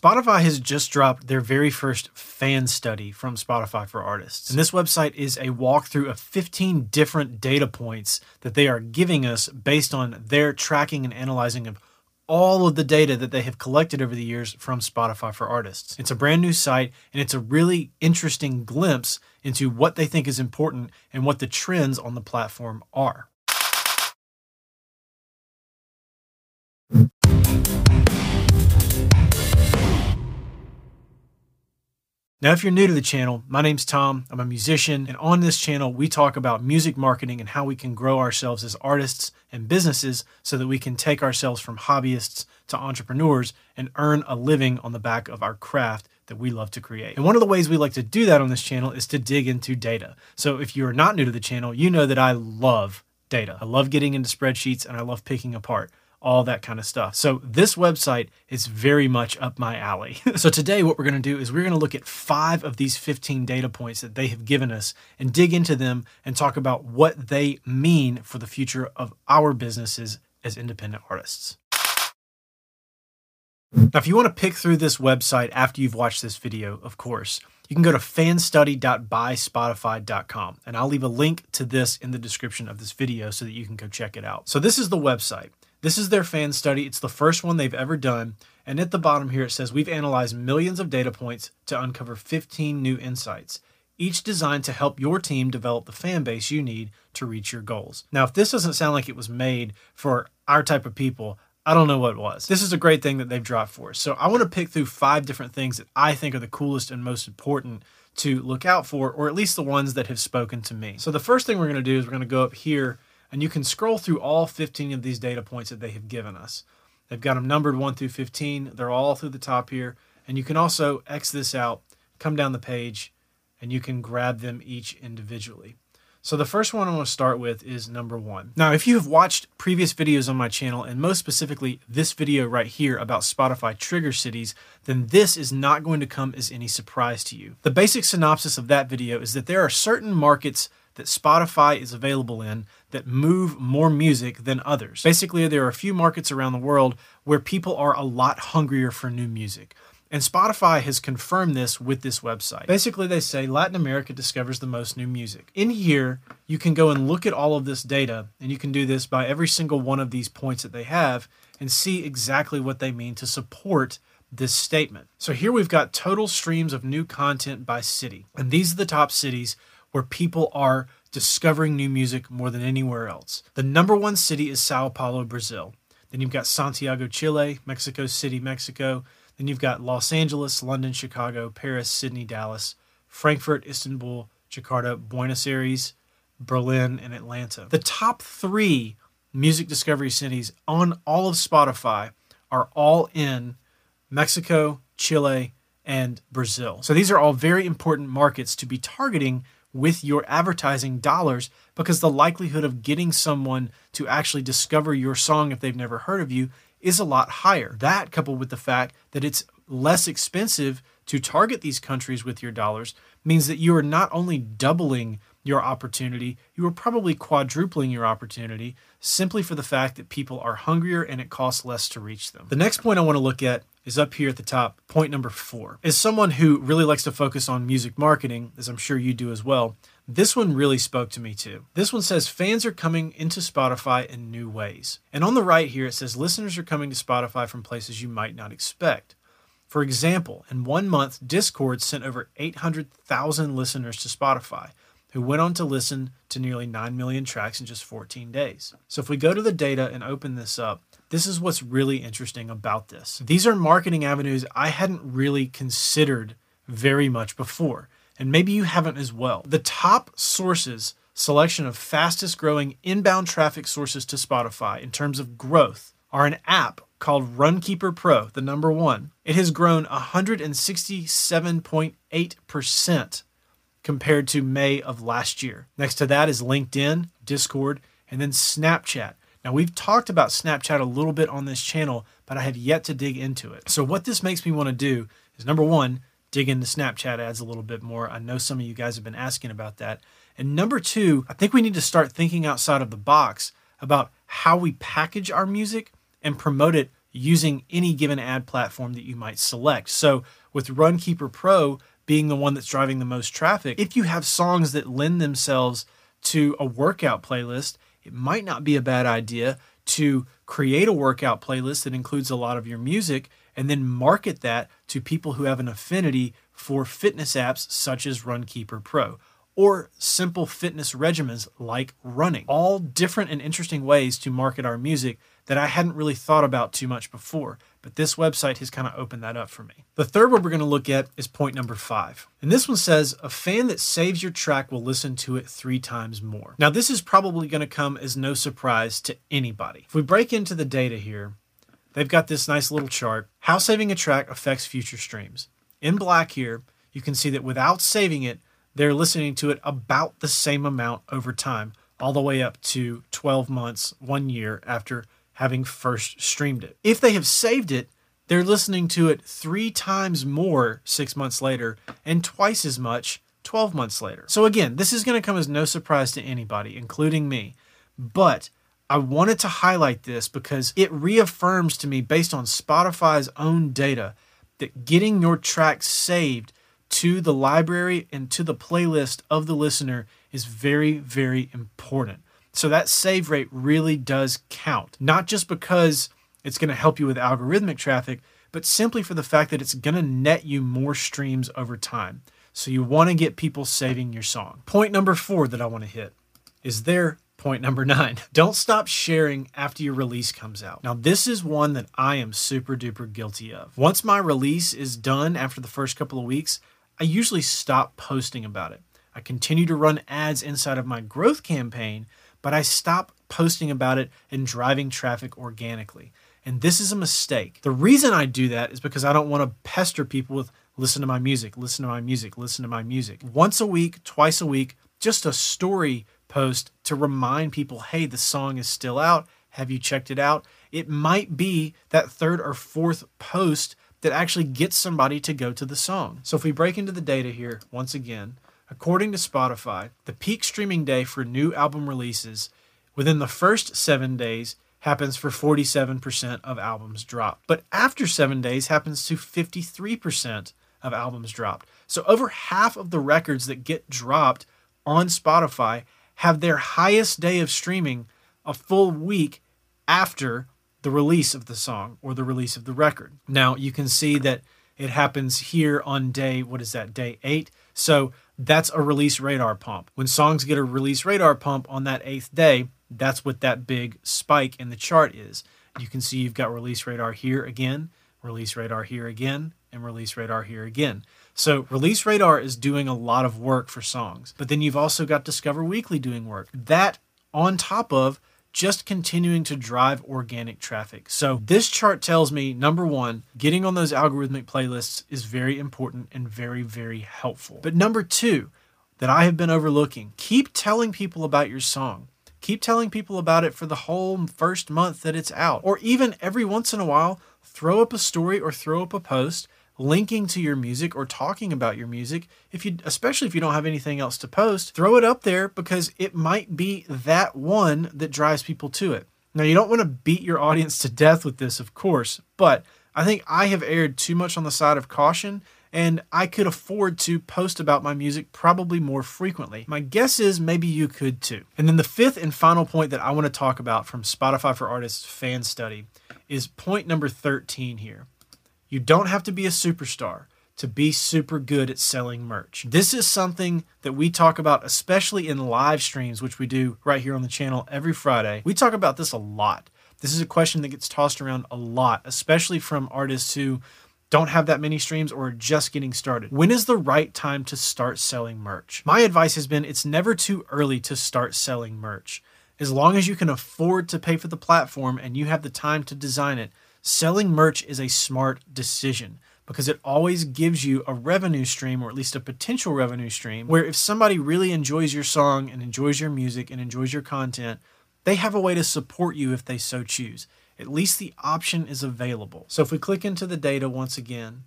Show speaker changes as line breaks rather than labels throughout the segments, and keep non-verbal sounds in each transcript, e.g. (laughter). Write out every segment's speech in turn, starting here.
Spotify has just dropped their very first fan study from Spotify for Artists. And this website is a walkthrough of 15 different data points that they are giving us based on their tracking and analyzing of all of the data that they have collected over the years from Spotify for Artists. It's a brand new site and it's a really interesting glimpse into what they think is important and what the trends on the platform are. Now, if you're new to the channel, my name's Tom. I'm a musician, and on this channel, we talk about music marketing and how we can grow ourselves as artists and businesses so that we can take ourselves from hobbyists to entrepreneurs and earn a living on the back of our craft that we love to create. And one of the ways we like to do that on this channel is to dig into data. So if you're not new to the channel, you know that I love data. I love getting into spreadsheets and I love picking apart all that kind of stuff. So this website is very much up my alley. (laughs) so today what we're going to do is we're going to look at 5 of these 15 data points that they have given us and dig into them and talk about what they mean for the future of our businesses as independent artists. Now, if you want to pick through this website after you've watched this video, of course, you can go to fanstudy.byspotify.com and I'll leave a link to this in the description of this video so that you can go check it out. So this is the website. This is their fan study. It's the first one they've ever done. And at the bottom here, it says we've analyzed millions of data points to uncover 15 new insights, each designed to help your team develop the fan base you need to reach your goals. Now, if this doesn't sound like it was made for our type of people, I don't know what was. This is a great thing that they've dropped for us. So I want to pick through five different things that I think are the coolest and most important to look out for, or at least the ones that have spoken to me. So the first thing we're going to do is we're going to go up here and you can scroll through all 15 of these data points that they have given us. They've got them numbered 1 through 15. They're all through the top here. And you can also X this out, come down the page, and you can grab them each individually. So the first one I want to start with is number one. Now, if you have watched previous videos on my channel, and most specifically this video right here about Spotify trigger cities, then this is not going to come as any surprise to you. The basic synopsis of that video is that there are certain markets that Spotify is available in that move more music than others. Basically, there are a few markets around the world where people are a lot hungrier for new music. And Spotify has confirmed this with this website. Basically, they say Latin America discovers the most new music. In here, you can go and look at all of this data, and you can do this by every single one of these points that they have and see exactly what they mean to support this statement. So here we've got total streams of new content by city. And these are the top cities where people are discovering new music more than anywhere else. The number one city is Sao Paulo, Brazil. Then you've got Santiago, Chile, Mexico City, Mexico. Then you've got Los Angeles, London, Chicago, Paris, Sydney, Dallas, Frankfurt, Istanbul, Jakarta, Buenos Aires, Berlin, and Atlanta. The top three music discovery cities on all of Spotify are all in Mexico, Chile, and Brazil. So these are all very important markets to be targeting with your advertising dollars because the likelihood of getting someone to actually discover your song if they've never heard of you is a lot higher. That coupled with the fact that it's less expensive to target these countries with your dollars means that you are not only doubling your opportunity, you are probably quadrupling your opportunity simply for the fact that people are hungrier and it costs less to reach them. The next point I want to look at is up here at the top, point number four. As someone who really likes to focus on music marketing, as I'm sure you do as well, this one really spoke to me too. This one says fans are coming into Spotify in new ways. And on the right here, it says listeners are coming to Spotify from places you might not expect. For example, in one month, Discord sent over 800,000 listeners to Spotify who went on to listen to nearly 9 million tracks in just 14 days. So if we go to the data and open this up, this is what's really interesting about this. These are marketing avenues I hadn't really considered very much before, and maybe you haven't as well. The top sources selection of fastest growing inbound traffic sources to Spotify in terms of growth are an app called Runkeeper Pro, the number one. It has grown 167.8% compared to May of last year. Next to that is LinkedIn, Discord, and then Snapchat. Now, we've talked about Snapchat a little bit on this channel, but I have yet to dig into it. So, what this makes me want to do is number one, dig into Snapchat ads a little bit more. I know some of you guys have been asking about that. And number two, I think we need to start thinking outside of the box about how we package our music and promote it using any given ad platform that you might select. So with Runkeeper Pro being the one that's driving the most traffic, if you have songs that lend themselves to a workout playlist, it might not be a bad idea to create a workout playlist that includes a lot of your music and then market that to people who have an affinity for fitness apps such as Runkeeper Pro or simple fitness regimens like running. All different and interesting ways to market our music that I hadn't really thought about too much before, but this website has kind of opened that up for me. The third one we're going to look at is point number five. And this one says a fan that saves your track will listen to it three times more. Now, this is probably going to come as no surprise to anybody. If we break into the data here, they've got this nice little chart how saving a track affects future streams. In black here, you can see that without saving it, they're listening to it about the same amount over time, all the way up to 12 months, one year after having first streamed it. If they have saved it, they're listening to it three times more six months later and twice as much 12 months later. So, again, this is going to come as no surprise to anybody, including me. But I wanted to highlight this because it reaffirms to me, based on Spotify's own data, that getting your track saved to the library and to the playlist of the listener is very, very important. So that save rate really does count, not just because it's going to help you with algorithmic traffic, but simply for the fact that it's going to net you more streams over time. So you want to get people saving your song. Point number four that I want to hit is there. Point number nine (laughs) don't stop sharing after your release comes out. Now, this is one that I am super duper guilty of. Once my release is done after the first couple of weeks, I usually stop posting about it. I continue to run ads inside of my growth campaign, but I stop posting about it and driving traffic organically. And this is a mistake. The reason I do that is because I don't want to pester people with listen to my music, listen to my music, listen to my music. Once a week, twice a week, just a story post to remind people hey, the song is still out. Have you checked it out? It might be that third or fourth post that actually gets somebody to go to the song. So if we break into the data here, once again, according to Spotify, the peak streaming day for new album releases within the first seven days happens for 47% of albums dropped. But after seven days happens to 53% of albums dropped. So over half of the records that get dropped on Spotify have their highest day of streaming a full week after the release of the song or the release of the record. Now you can see that it happens here on day, what is that, day eight? So that's a release radar pump. When songs get a release radar pump on that eighth day, that's what that big spike in the chart is. You can see you've got release radar here again, release radar here again, and release radar here again. So release radar is doing a lot of work for songs. But then you've also got Discover Weekly doing work. That on top of just continuing to drive organic traffic. So this chart tells me number one, getting on those algorithmic playlists is very important and very, very helpful. But number two, that I have been overlooking, keep telling people about your song. Keep telling people about it for the whole first month that it's out. Or even every once in a while, throw up a story or throw up a post linking to your music or talking about your music if you especially if you don't have anything else to post throw it up there because it might be that one that drives people to it now you don't want to beat your audience to death with this of course but i think i have erred too much on the side of caution and I could afford to post about my music probably more frequently. My guess is maybe you could too. And then the fifth and final point that I want to talk about from Spotify for Artists fan study is point number 13 here. You don't have to be a superstar to be super good at selling merch. This is something that we talk about, especially in live streams, which we do right here on the channel every Friday. We talk about this a lot. This is a question that gets tossed around a lot, especially from artists who don't have that many streams or are just getting started. When is the right time to start selling merch? My advice has been it's never too early to start selling merch. As long as you can afford to pay for the platform and you have the time to design it, selling merch is a smart decision because it always gives you a revenue stream or at least a potential revenue stream where if somebody really enjoys your song and enjoys your music and enjoys your content, they have a way to support you if they so choose. At least the option is available. So if we click into the data once again,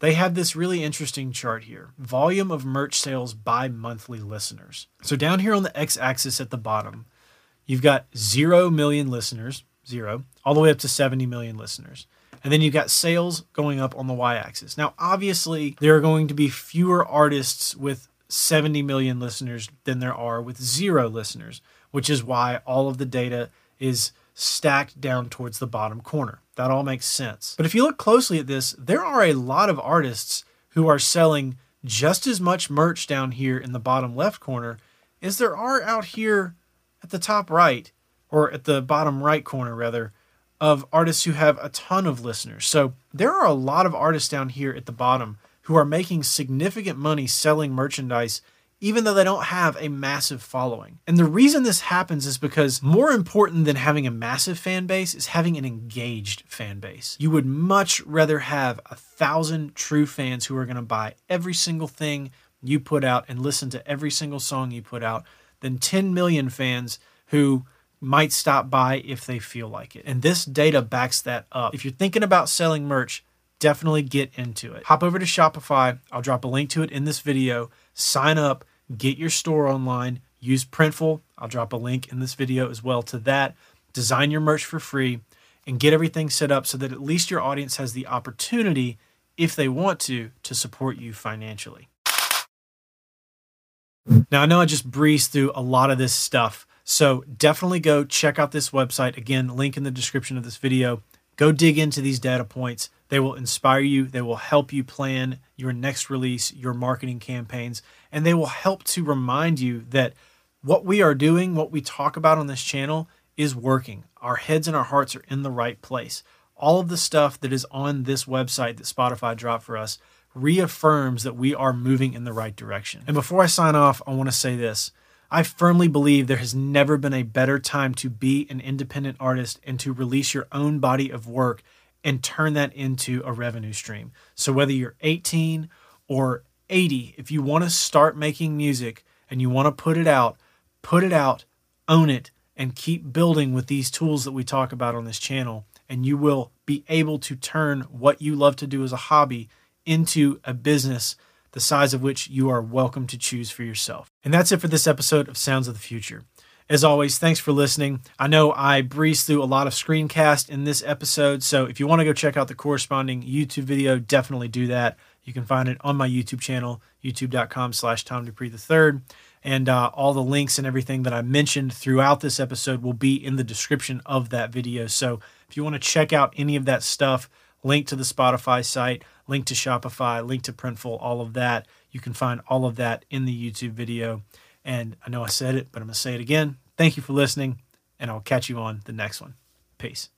they have this really interesting chart here volume of merch sales by monthly listeners. So down here on the x axis at the bottom, you've got 0 million listeners, zero, all the way up to 70 million listeners. And then you've got sales going up on the y axis. Now, obviously, there are going to be fewer artists with 70 million listeners than there are with zero listeners, which is why all of the data is stacked down towards the bottom corner. That all makes sense. But if you look closely at this, there are a lot of artists who are selling just as much merch down here in the bottom left corner as there are out here at the top right, or at the bottom right corner, rather, of artists who have a ton of listeners. So there are a lot of artists down here at the bottom who are making significant money selling merchandise even though they don't have a massive following. And the reason this happens is because more important than having a massive fan base is having an engaged fan base. You would much rather have a thousand true fans who are going to buy every single thing you put out and listen to every single song you put out than 10 million fans who might stop by if they feel like it. And this data backs that up. If you're thinking about selling merch, definitely get into it. Hop over to Shopify. I'll drop a link to it in this video. Sign up, get your store online, use Printful. I'll drop a link in this video as well to that. Design your merch for free and get everything set up so that at least your audience has the opportunity, if they want to, to support you financially. Now, I know I just breezed through a lot of this stuff, so definitely go check out this website. Again, link in the description of this video. Go dig into these data points. They will inspire you, they will help you plan your next release, your marketing campaigns, and they will help to remind you that what we are doing, what we talk about on this channel, is working. Our heads and our hearts are in the right place. All of the stuff that is on this website that Spotify dropped for us reaffirms that we are moving in the right direction. And before I sign off, I want to say this. I firmly believe there has never been a better time to be an independent artist and to release your own body of work and turn that into a revenue stream. So whether you're 18 or 80, if you want to start making music and you want to put it out, put it out, own it, and keep building with these tools that we talk about on this channel. And you will be able to turn what you love to do as a hobby into a business the size of which you are welcome to choose for yourself. And that's it for this episode of Sounds of the Future. As always, thanks for listening. I know I breezed through a lot of screencast in this episode, so if you want to go check out the corresponding YouTube video, definitely do that. You can find it on my YouTube channel, youtube.com slash Tom Dupree III. And uh, all the links and everything that I mentioned throughout this episode will be in the description of that video. So if you want to check out any of that stuff, link to the Spotify site, link to Shopify, link to Printful, all of that. You can find all of that in the YouTube video. And I know I said it, but I'm going to say it again. Thank you for listening, and I'll catch you on the next one. Peace.